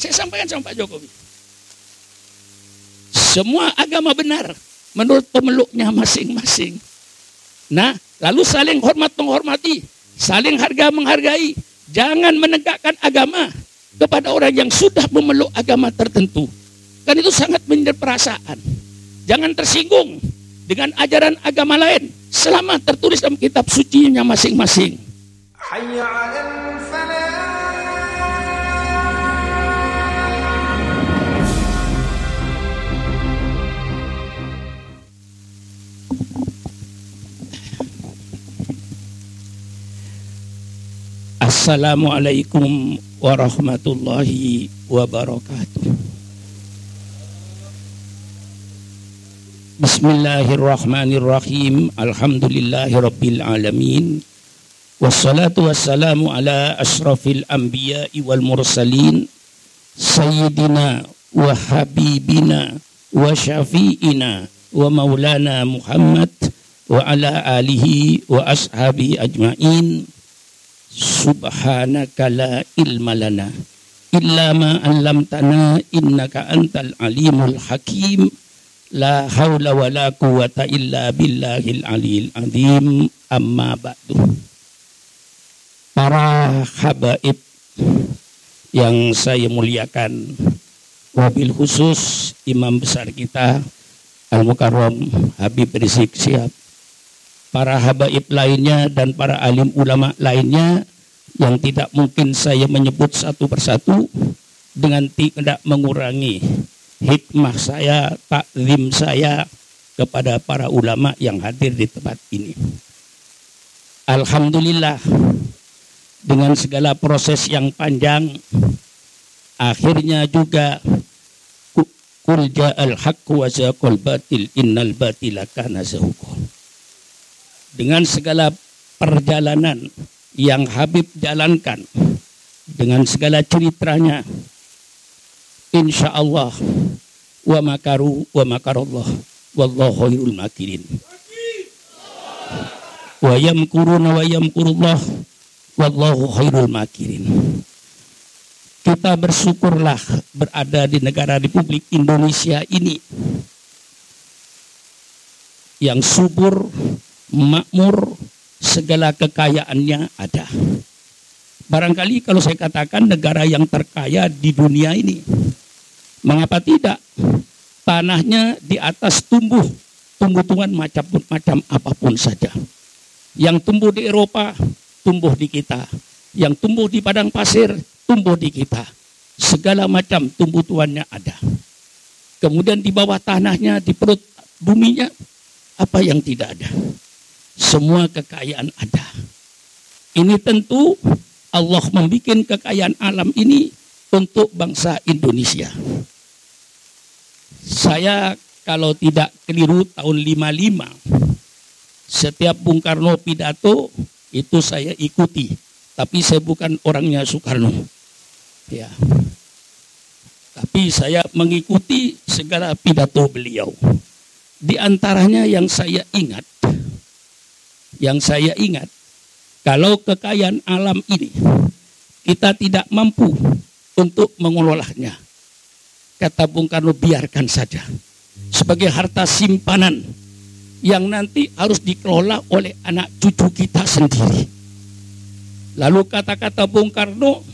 Saya sampaikan sama Pak Jokowi. Semua agama benar menurut pemeluknya masing-masing. Nah, lalu saling hormat menghormati, saling harga menghargai. Jangan menegakkan agama kepada orang yang sudah memeluk agama tertentu. Kan itu sangat menjadi perasaan. Jangan tersinggung dengan ajaran agama lain selama tertulis dalam kitab suci-nya masing-masing. Assalamualaikum warahmatullahi wabarakatuh. Bismillahirrahmanirrahim. Alhamdulillahi rabbil alamin. Wassalatu wassalamu ala ashrafil anbiya'i wal mursalin. Sayyidina wa habibina wa syafi'ina wa maulana Muhammad wa ala alihi wa ashabi ajma'in. Subhanaka la ilma lana illa ma 'allamtana innaka antal alimul hakim. La haula wala quwata illa billahil alil azim amma ba'du. Para habaib yang saya muliakan wabil khusus imam besar kita Al Mukarram Habib Rizik Siap para habaib lainnya dan para alim ulama lainnya yang tidak mungkin saya menyebut satu persatu dengan tidak mengurangi hikmah saya, taklim saya kepada para ulama yang hadir di tempat ini. Alhamdulillah dengan segala proses yang panjang akhirnya juga kul ja'al haqq wa zaqal batil innal batila kana dengan segala perjalanan yang Habib jalankan dengan segala ceritanya insya Allah wa makaru wa makarallah wallahu khairul makirin wa yamkuruna wa yamkurullah wallahu khairul makirin kita bersyukurlah berada di negara Republik Indonesia ini yang subur makmur, segala kekayaannya ada. Barangkali kalau saya katakan negara yang terkaya di dunia ini, mengapa tidak? Tanahnya di atas tumbuh tumbuh-tumbuhan macam-macam apa pun saja. Yang tumbuh di Eropa, tumbuh di kita. Yang tumbuh di padang pasir, tumbuh di kita. Segala macam tumbuh-tumbuhannya ada. Kemudian di bawah tanahnya, di perut buminya, apa yang tidak ada? Semua kekayaan ada. Ini tentu Allah membuat kekayaan alam ini untuk bangsa Indonesia. Saya kalau tidak keliru tahun 55 setiap Bung Karno pidato itu saya ikuti, tapi saya bukan orangnya Soekarno. Ya. Tapi saya mengikuti segala pidato beliau. Di antaranya yang saya ingat yang saya ingat, kalau kekayaan alam ini kita tidak mampu untuk mengelolanya, kata Bung Karno biarkan saja sebagai harta simpanan yang nanti harus dikelola oleh anak cucu kita sendiri. Lalu kata-kata Bung Karno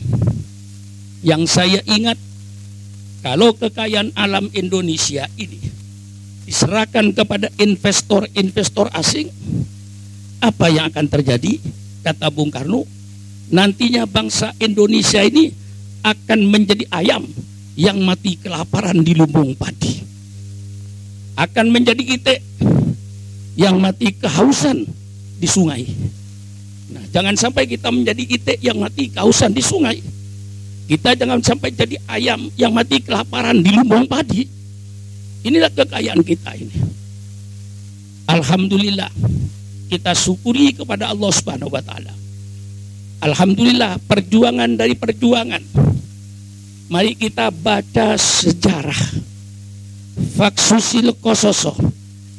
yang saya ingat kalau kekayaan alam Indonesia ini diserahkan kepada investor-investor asing apa yang akan terjadi? Kata Bung Karno, nantinya bangsa Indonesia ini akan menjadi ayam yang mati kelaparan di lumbung padi. Akan menjadi itik yang mati kehausan di sungai. Nah, jangan sampai kita menjadi itik yang mati kehausan di sungai. Kita jangan sampai jadi ayam yang mati kelaparan di lumbung padi. Inilah kekayaan kita ini. Alhamdulillah kita syukuri kepada Allah Subhanahu wa taala. Alhamdulillah perjuangan dari perjuangan. Mari kita baca sejarah. Faksusil kososo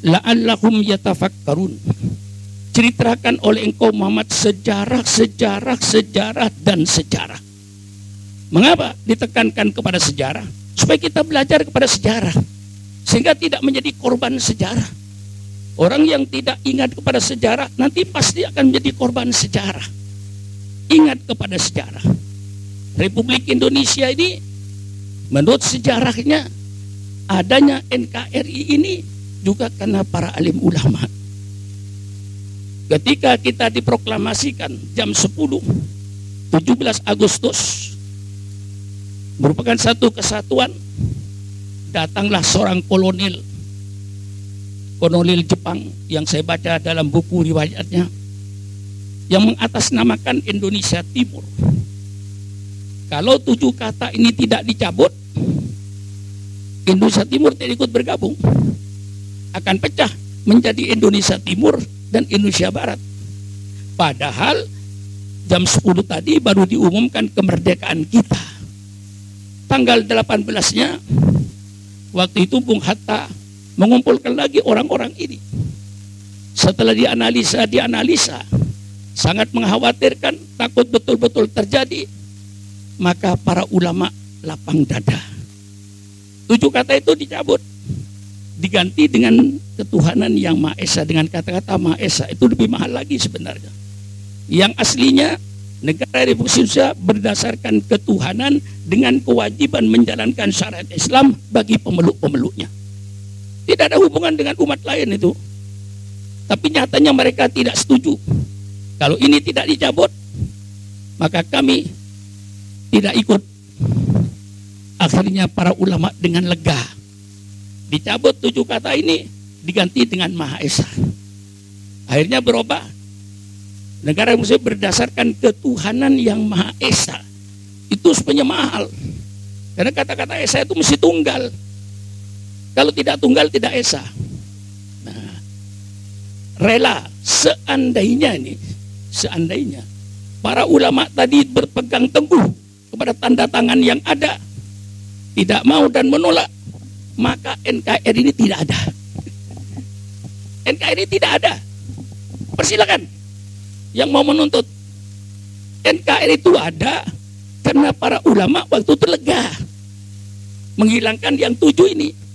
la'allahum yatafakkarun. Ceritakan oleh engkau Muhammad sejarah, sejarah, sejarah dan sejarah. Mengapa ditekankan kepada sejarah? Supaya kita belajar kepada sejarah. Sehingga tidak menjadi korban sejarah. Orang yang tidak ingat kepada sejarah nanti pasti akan menjadi korban sejarah. Ingat kepada sejarah. Republik Indonesia ini menurut sejarahnya adanya NKRI ini juga karena para alim ulama. Ketika kita diproklamasikan jam 10 17 Agustus merupakan satu kesatuan datanglah seorang kolonel kolonel Jepang yang saya baca dalam buku riwayatnya yang mengatasnamakan Indonesia Timur kalau tujuh kata ini tidak dicabut Indonesia Timur tidak ikut bergabung akan pecah menjadi Indonesia Timur dan Indonesia Barat. Padahal jam 10 tadi baru diumumkan kemerdekaan kita. Tanggal 18-nya waktu itu Bung Hatta mengumpulkan lagi orang-orang ini. Setelah dianalisa, dianalisa sangat mengkhawatirkan, takut betul-betul terjadi. Maka para ulama lapang dada. Tujuh kata itu dicabut diganti dengan ketuhanan yang Maha Esa dengan kata-kata Maha Esa itu lebih mahal lagi sebenarnya. Yang aslinya negara Republik Indonesia berdasarkan ketuhanan dengan kewajiban menjalankan syariat Islam bagi pemeluk-pemeluknya. Tidak ada hubungan dengan umat lain itu. Tapi nyatanya mereka tidak setuju. Kalau ini tidak dicabut, maka kami tidak ikut. Akhirnya para ulama dengan lega Dicabut tujuh kata ini diganti dengan Maha Esa. Akhirnya berubah. Negara Muslim berdasarkan ketuhanan yang Maha Esa. Itu sebenarnya mahal. Karena kata-kata Esa itu mesti tunggal. Kalau tidak tunggal tidak Esa. Nah, rela seandainya ini, seandainya para ulama tadi berpegang teguh kepada tanda tangan yang ada, tidak mau dan menolak maka NKRI ini tidak ada. NKRI tidak ada. Persilakan. Yang mau menuntut NKRI itu ada karena para ulama waktu itu lega menghilangkan yang tujuh ini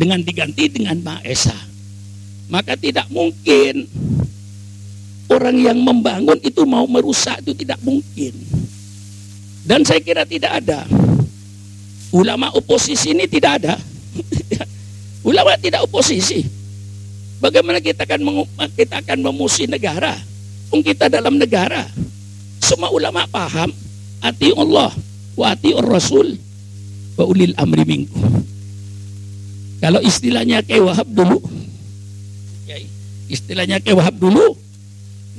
dengan diganti dengan Maha Esa. Maka tidak mungkin orang yang membangun itu mau merusak itu tidak mungkin. Dan saya kira tidak ada. Ulama oposisi ini tidak ada. Ulama tidak oposisi. Bagaimana kita akan kita akan memusuhi negara? Pun kita dalam negara. Semua ulama paham ati Allah wa ati Rasul wa ulil amri minkum. Kalau istilahnya kayak Wahab dulu, ya, istilahnya kayak Wahab dulu,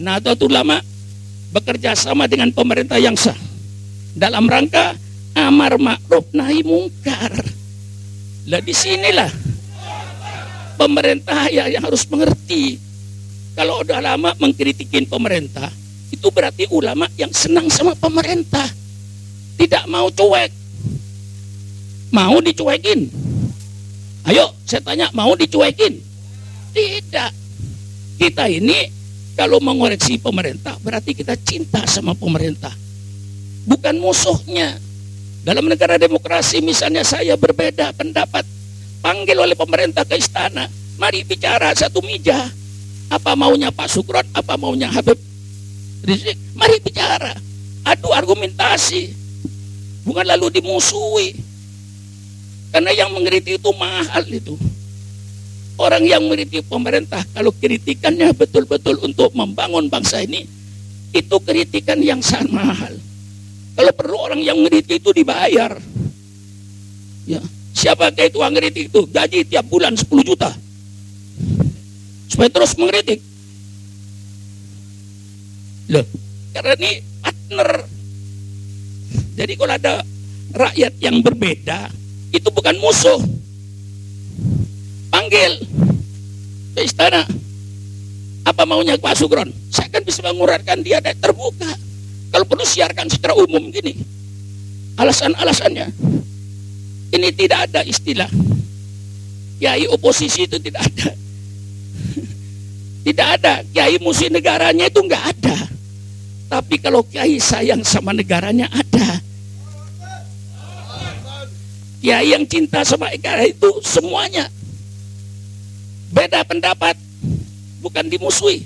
Nahdlatul Ulama bekerja sama dengan pemerintah yang sah dalam rangka amar ma'ruf nahi mungkar. Lah di sinilah pemerintah ya yang harus mengerti. Kalau udah lama mengkritikin pemerintah, itu berarti ulama yang senang sama pemerintah. Tidak mau cuek. Mau dicuekin. Ayo, saya tanya, mau dicuekin? Tidak. Kita ini kalau mengoreksi pemerintah berarti kita cinta sama pemerintah. Bukan musuhnya. Dalam negara demokrasi misalnya saya berbeda pendapat, panggil oleh pemerintah ke istana, mari bicara satu meja. Apa maunya Pak Sukron, apa maunya Habib Rizik, mari bicara. Adu argumentasi. Bukan lalu dimusuhi. Karena yang mengkritik itu mahal itu. Orang yang mengkritik pemerintah, kalau kritikannya betul-betul untuk membangun bangsa ini, itu kritikan yang sangat mahal. Kalau perlu orang yang ngeritik itu dibayar. Ya, siapa kayak tukang ngeritik itu? Gaji tiap bulan 10 juta. Supaya terus mengkritik. Loh, karena ini partner. Jadi kalau ada rakyat yang berbeda, itu bukan musuh. Panggil ke istana. Apa maunya Pak Sugron? Saya akan bisa mengurarkan dia terbuka kalau perlu siarkan secara umum gini. Alasan-alasannya. Ini tidak ada istilah. Kiai oposisi itu tidak ada. Tidak ada. Kiai musuh negaranya itu enggak ada. Tapi kalau kiai sayang sama negaranya ada. Kiai yang cinta sama negara itu semuanya. Beda pendapat, bukan dimusuhi,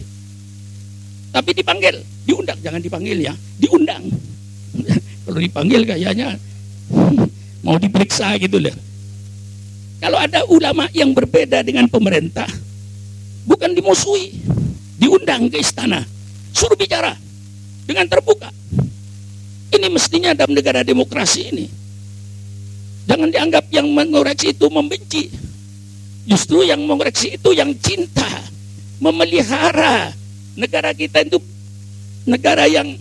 tapi dipanggil, diundang, jangan dipanggil ya, diundang. Kalau dipanggil kayaknya mau diperiksa gitu loh. Kalau ada ulama yang berbeda dengan pemerintah, bukan dimusuhi, diundang ke istana, suruh bicara. Dengan terbuka. Ini mestinya dalam negara demokrasi ini. Jangan dianggap yang mengoreksi itu membenci. Justru yang mengoreksi itu yang cinta, memelihara negara kita itu negara yang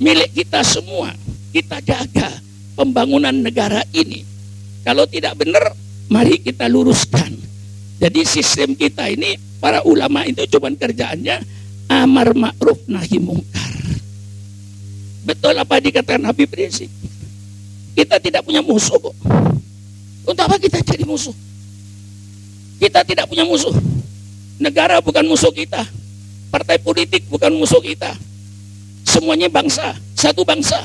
milik kita semua. Kita jaga pembangunan negara ini. Kalau tidak benar, mari kita luruskan. Jadi sistem kita ini, para ulama itu cuma kerjaannya amar ma'ruf nahi mungkar. Betul apa dikatakan Habib Rizik. Kita tidak punya musuh. Untuk apa kita jadi musuh? Kita tidak punya musuh. Negara bukan musuh kita. Partai politik bukan musuh kita. Semuanya bangsa, satu bangsa.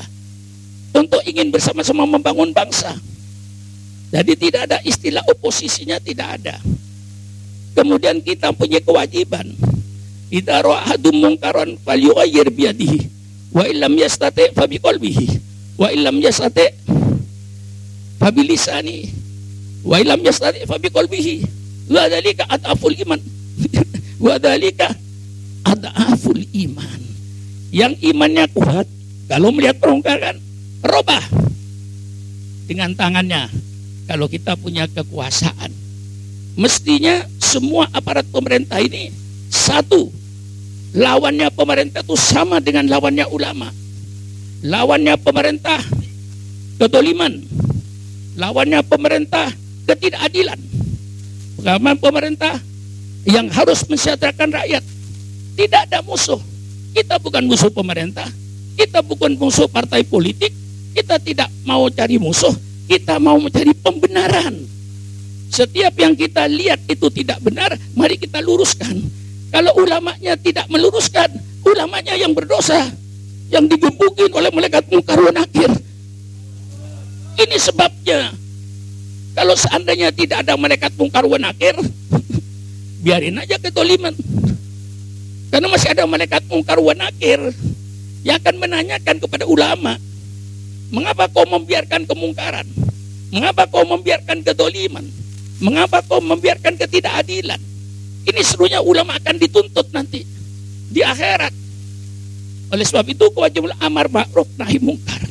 Untuk ingin bersama-sama membangun bangsa. Jadi tidak ada istilah oposisinya tidak ada. Kemudian kita punya kewajiban. Kita ro'ahadum mungkaron fal yu'ayyir biyadihi wa illam yastati fa biqalbihi wa illam yastati fa bilisani wa illam yastati fa biqalbihi wa dzalika adaful iman. Wa dzalika adaful iman. Yang imannya kuat kalau melihat perongkaran robah. Dengan tangannya kalau kita punya kekuasaan. Mestinya semua aparat pemerintah ini satu lawannya pemerintah itu sama dengan lawannya ulama. Lawannya pemerintah ketoliman. Lawannya pemerintah ketidakadilan. Lawan pemerintah yang harus mensejahterakan rakyat. Tidak ada musuh. Kita bukan musuh pemerintah. Kita bukan musuh partai politik. Kita tidak mau cari musuh. Kita mau mencari pembenaran. Setiap yang kita lihat itu tidak benar, mari kita luruskan kalau ulamanya tidak meluruskan, ulamanya yang berdosa, yang digebukin oleh malaikat mungkar nakir. Ini sebabnya. Kalau seandainya tidak ada malaikat mungkar nakir, biarin aja ketoliman. Karena masih ada malaikat mungkar nakir yang akan menanyakan kepada ulama, mengapa kau membiarkan kemungkaran? Mengapa kau membiarkan ketoliman? Mengapa kau membiarkan ketidakadilan? Ini seluruhnya ulama akan dituntut nanti di akhirat. Oleh sebab itu kewajiban amar ma'ruf nahi mungkar.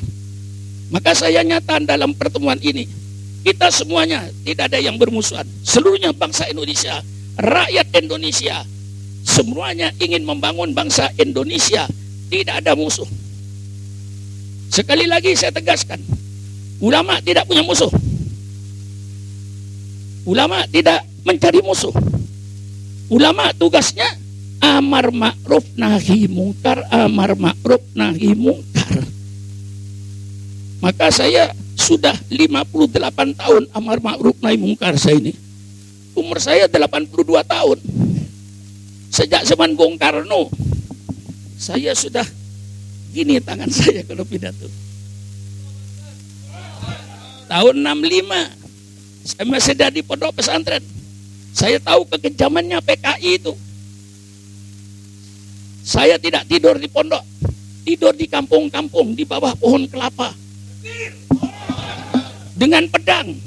Maka saya nyatakan dalam pertemuan ini kita semuanya tidak ada yang bermusuhan. Seluruhnya bangsa Indonesia, rakyat Indonesia, semuanya ingin membangun bangsa Indonesia. Tidak ada musuh. Sekali lagi saya tegaskan, ulama tidak punya musuh. Ulama tidak mencari musuh. Ulama tugasnya amar ma'ruf nahi mungkar, amar ma'ruf nahi mungkar. Maka saya sudah 58 tahun amar ma'ruf nahi mungkar saya ini. Umur saya 82 tahun. Sejak zaman Bung Karno, saya sudah gini tangan saya kalau pidato. Tahun 65, saya masih di pondok pesantren saya tahu kekejamannya PKI itu. Saya tidak tidur di pondok, tidur di kampung-kampung di bawah pohon kelapa. Dengan pedang.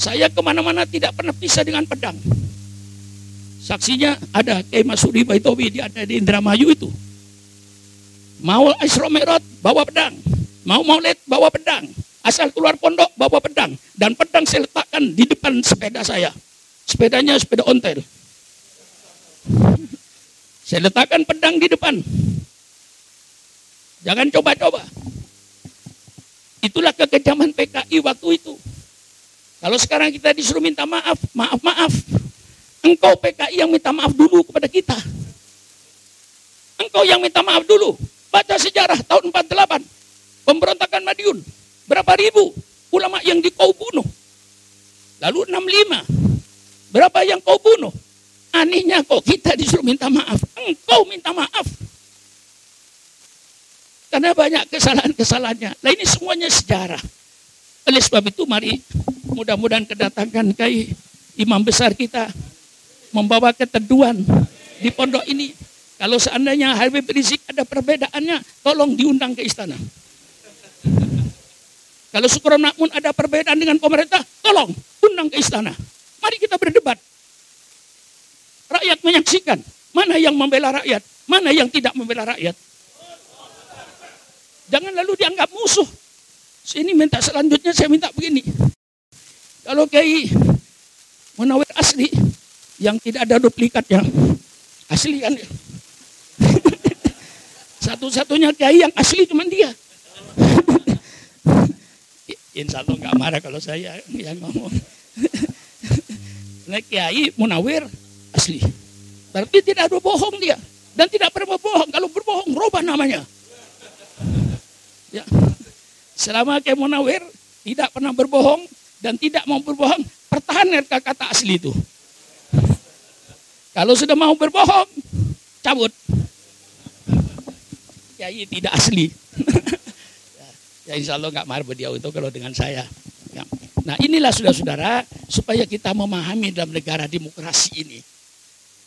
Saya ke mana-mana tidak pernah pisah dengan pedang. Saksinya ada Kiai Masudi Baitowi, dia ada di Indramayu itu. Mau Isra Mi'raj bawa pedang. Mau Maulid bawa pedang. Asal keluar pondok bawa pedang dan pedang saya letakkan di depan sepeda saya. Sepedanya sepeda ontel. Saya letakkan pedang di depan. Jangan coba-coba. Itulah kekejaman PKI waktu itu. Kalau sekarang kita disuruh minta maaf, maaf, maaf. Engkau PKI yang minta maaf dulu kepada kita. Engkau yang minta maaf dulu. Baca sejarah tahun 48. Pemberontakan Madiun. Berapa ribu ulama yang dikau bunuh. Lalu 65. Berapa yang kau bunuh? Anehnya kok kita disuruh minta maaf. Engkau minta maaf. Karena banyak kesalahan-kesalahannya. Nah ini semuanya sejarah. Oleh sebab itu mari mudah-mudahan kedatangan kai imam besar kita membawa keteduhan di pondok ini. Kalau seandainya Habib Rizik ada perbedaannya, tolong diundang ke istana. Kalau Syukur Makmun ada perbedaan dengan pemerintah, tolong undang ke istana. Mari kita berdebat. Rakyat menyaksikan mana yang membela rakyat, mana yang tidak membela rakyat. Jangan lalu dianggap musuh. Sini minta selanjutnya saya minta begini. Kalau Kiai Munawir asli yang tidak ada duplikatnya. Asli kan? Satu-satunya Kiai yang asli cuma dia. Insya Allah nggak marah kalau saya yang ngomong. Nah, Kiai Munawir asli. Tapi tidak ada bohong dia. Dan tidak pernah berbohong. Kalau berbohong, robah namanya. Ya. Selama Kiai Munawir tidak pernah berbohong dan tidak mau berbohong, pertahankan kata asli itu. Kalau sudah mau berbohong, cabut. Kiai tidak asli. ya insya Allah nggak marah beliau itu kalau dengan saya. Ya. Nah inilah saudara-saudara supaya kita memahami dalam negara demokrasi ini.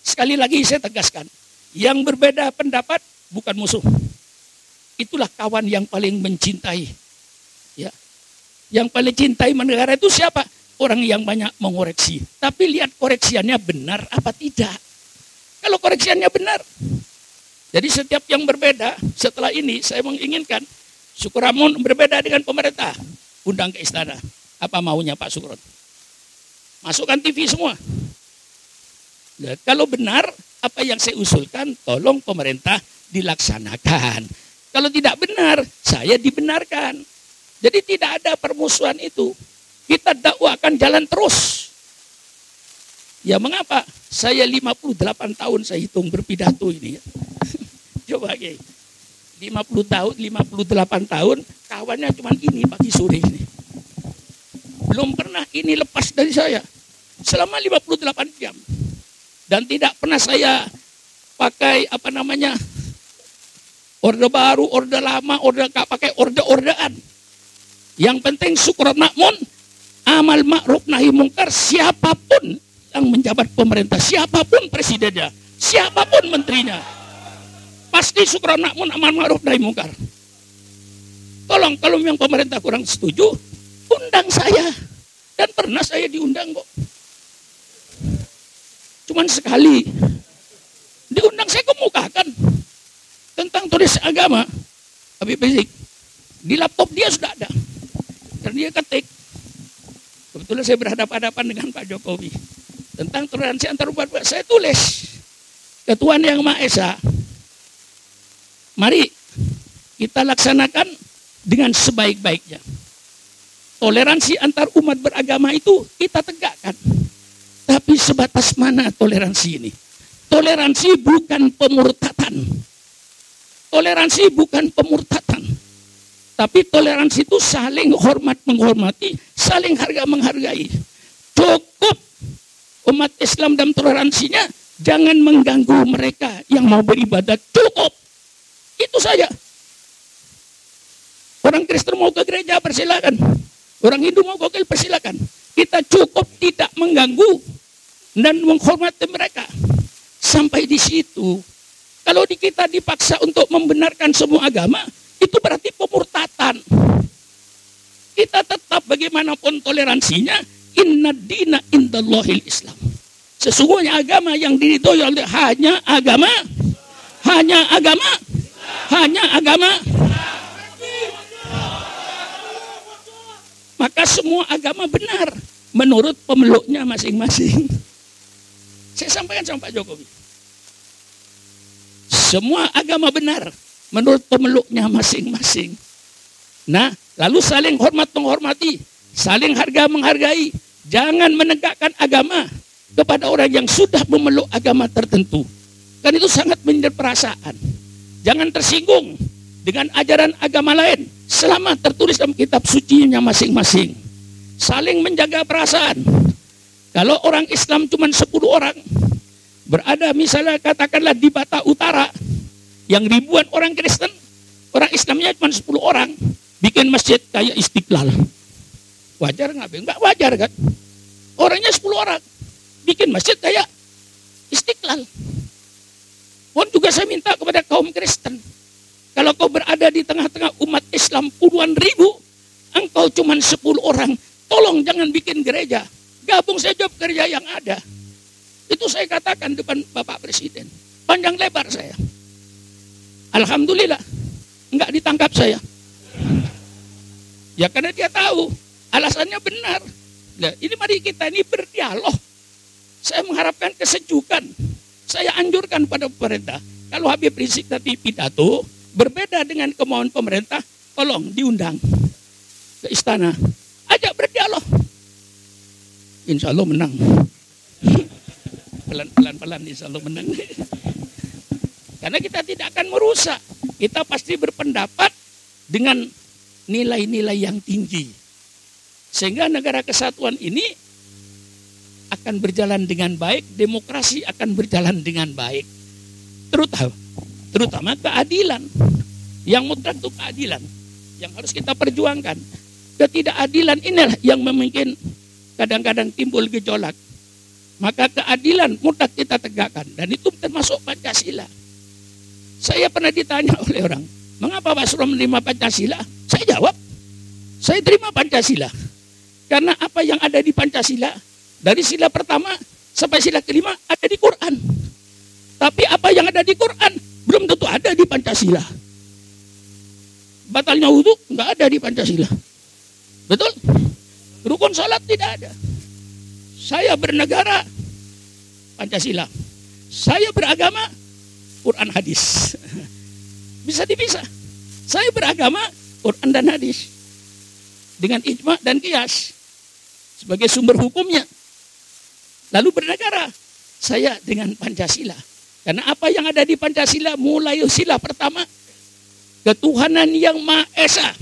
Sekali lagi saya tegaskan, yang berbeda pendapat bukan musuh. Itulah kawan yang paling mencintai. Ya. Yang paling cintai negara itu siapa? Orang yang banyak mengoreksi. Tapi lihat koreksiannya benar apa tidak. Kalau koreksiannya benar. Jadi setiap yang berbeda setelah ini saya menginginkan Syukuramun berbeda dengan pemerintah. Undang ke istana. Apa maunya Pak Sukron? Masukkan TV semua. Nah, kalau benar apa yang saya usulkan, tolong pemerintah dilaksanakan. Kalau tidak benar, saya dibenarkan. Jadi tidak ada permusuhan itu. Kita dakwakan jalan terus. Ya mengapa? Saya 58 tahun saya hitung berpidato ini. Coba Kiai. 50 tahun, 58 tahun, kawannya cuma ini pagi sore ini. Belum pernah ini lepas dari saya. Selama 58 jam. Dan tidak pernah saya pakai apa namanya orde baru, orde lama, orde gak pakai orde-ordean. Yang penting syukur makmun, amal ma'ruf nahi mungkar siapa pun yang menjabat pemerintah, siapa pun presidennya, siapa pun menterinya. Pasti syukur makmun amal ma'ruf nahi mungkar. Tolong kalau yang pemerintah kurang setuju, undang saya. Dan pernah saya diundang kok. Cuman sekali. Diundang saya kemukakan. Tentang tulis agama. Habib Rizik. Di laptop dia sudah ada. Dan dia ketik. Kebetulan saya berhadapan-hadapan dengan Pak Jokowi. Tentang toleransi antar umat Saya tulis. Ketuaan yang Maha Esa. Mari kita laksanakan dengan sebaik-baiknya. Toleransi antar umat beragama itu kita tegakkan. Tapi sebatas mana toleransi ini? Toleransi bukan pemurtatan. Toleransi bukan pemurtatan. Tapi toleransi itu saling hormat menghormati, saling harga menghargai. Cukup umat Islam dan toleransinya, jangan mengganggu mereka yang mau beribadah. Cukup. Itu saja. Orang Kristen mau ke gereja persilakan. Orang Hindu mau ke persilakan. Kita cukup tidak mengganggu dan menghormati mereka. Sampai di situ. Kalau di kita dipaksa untuk membenarkan semua agama, itu berarti pemurtatan. Kita tetap bagaimanapun toleransinya, inna dina indallahil Islam. Sesungguhnya agama yang diridhoi oleh hanya agama, hanya agama, hanya agama. Maka semua agama benar menurut pemeluknya masing-masing. Saya sampaikan sama Pak Jokowi. Semua agama benar menurut pemeluknya masing-masing. Nah, lalu saling hormat menghormati, saling harga menghargai. Jangan menegakkan agama kepada orang yang sudah memeluk agama tertentu. Kan itu sangat menyedot perasaan. Jangan tersinggung dengan ajaran agama lain selama tertulis dalam kitab sucinya masing-masing. Saling menjaga perasaan. Kalau orang Islam cuma 10 orang, berada misalnya katakanlah di Bata Utara, yang ribuan orang Kristen, orang Islamnya cuma 10 orang, bikin masjid kayak istiqlal. Wajar nggak? Nggak wajar kan? Orangnya 10 orang. Bikin masjid kayak istiqlal. Pun juga saya minta kepada kaum Kristen. Kalau kau berada di tengah-tengah umat Islam puluhan ribu, engkau cuma 10 orang. Tolong jangan bikin gereja. Gabung saja kerja yang ada. Itu saya katakan depan Bapak Presiden. Panjang lebar saya. Alhamdulillah. Enggak ditangkap saya. Ya karena dia tahu. Alasannya benar. Nah, ini mari kita ini berdialog. Saya mengharapkan kesejukan. Saya anjurkan pada pemerintah. Kalau Habib Rizik tadi pidato berbeda dengan kemauan pemerintah, tolong diundang ke istana. Ajak berdialog. Insya Allah menang. Pelan-pelan-pelan insya Allah menang. Karena kita tidak akan merusak. Kita pasti berpendapat dengan nilai-nilai yang tinggi. Sehingga negara kesatuan ini akan berjalan dengan baik, demokrasi akan berjalan dengan baik. Terutama, terutama keadilan. Yang mutlak itu keadilan. Yang harus kita perjuangkan. Ketidakadilan inilah yang memungkinkan kadang-kadang timbul gejolak. Maka keadilan mutlak kita tegakkan. Dan itu termasuk Pancasila. Saya pernah ditanya oleh orang, mengapa Pak menerima Pancasila? Saya jawab, saya terima Pancasila. Karena apa yang ada di Pancasila, dari sila pertama sampai sila kelima ada di Quran. Tapi apa yang ada di Quran belum tentu ada di Pancasila. Batalnya wudhu nggak ada di Pancasila. Betul? Rukun salat tidak ada. Saya bernegara Pancasila. Saya beragama Quran hadis. Bisa dipisah. Saya beragama Quran dan hadis. Dengan ijma dan kias. Sebagai sumber hukumnya. Lalu bernegara. Saya dengan Pancasila. Karena apa yang ada di Pancasila mulai sila pertama. Ketuhanan yang Maha Esa.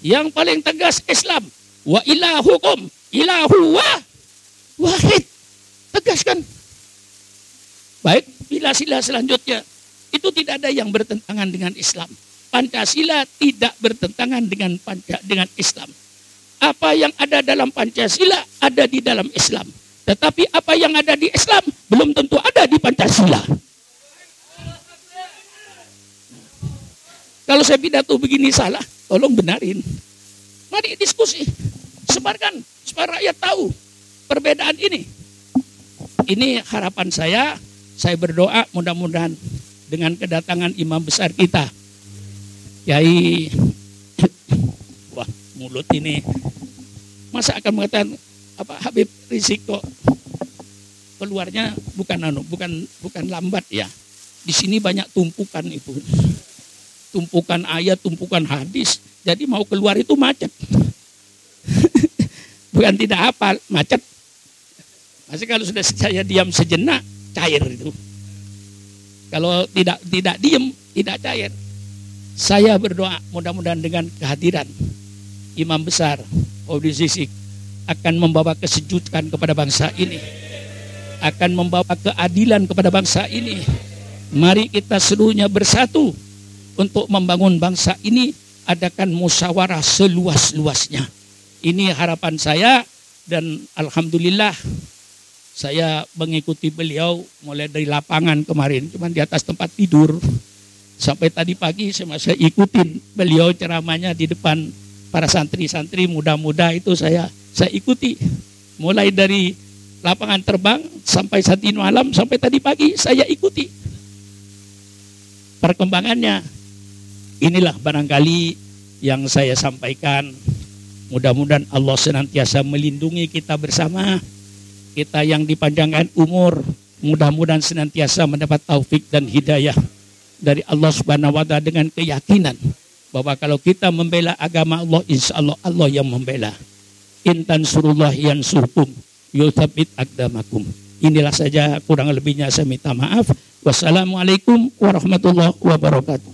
Yang paling tegas Islam Wa ilahukum ilahu wa wahid. Tegaskan. Baik, bila sila selanjutnya itu tidak ada yang bertentangan dengan Islam. Pancasila tidak bertentangan dengan Panca, dengan Islam. Apa yang ada dalam Pancasila ada di dalam Islam. Tetapi apa yang ada di Islam belum tentu ada di Pancasila. Kalau saya pidato begini salah, tolong benarin. Mari diskusi. Sebarkan supaya rakyat tahu perbedaan ini. Ini harapan saya. Saya berdoa mudah-mudahan dengan kedatangan imam besar kita. Yai Wah, mulut ini masa akan mengatakan apa Habib Rizik kok keluarnya bukan anu, bukan bukan lambat ya. Di sini banyak tumpukan Ibu. Tumpukan ayat, tumpukan hadis. Jadi mau keluar itu macet. Bukan tidak apa, macet. Masih kalau sudah saya diam sejenak, cair itu. Kalau tidak tidak diam, tidak cair. Saya berdoa mudah-mudahan dengan kehadiran imam besar Zisik akan membawa kesejukan kepada bangsa ini. Akan membawa keadilan kepada bangsa ini. Mari kita seluruhnya bersatu untuk membangun bangsa ini adakan musyawarah seluas-luasnya ini harapan saya dan alhamdulillah saya mengikuti beliau mulai dari lapangan kemarin, cuman di atas tempat tidur. Sampai tadi pagi saya masih ikutin beliau ceramahnya di depan para santri-santri muda-muda itu saya saya ikuti. Mulai dari lapangan terbang sampai saat ini malam sampai tadi pagi saya ikuti. Perkembangannya inilah barangkali yang saya sampaikan Mudah-mudahan Allah senantiasa melindungi kita bersama. Kita yang dipanjangkan umur, mudah-mudahan senantiasa mendapat taufik dan hidayah dari Allah Subhanahu wa taala dengan keyakinan bahwa kalau kita membela agama Allah, insya Allah Allah yang membela. Intan surullah yang surkum, yuthabit agdamakum. Inilah saja kurang lebihnya saya minta maaf. Wassalamualaikum warahmatullahi wabarakatuh.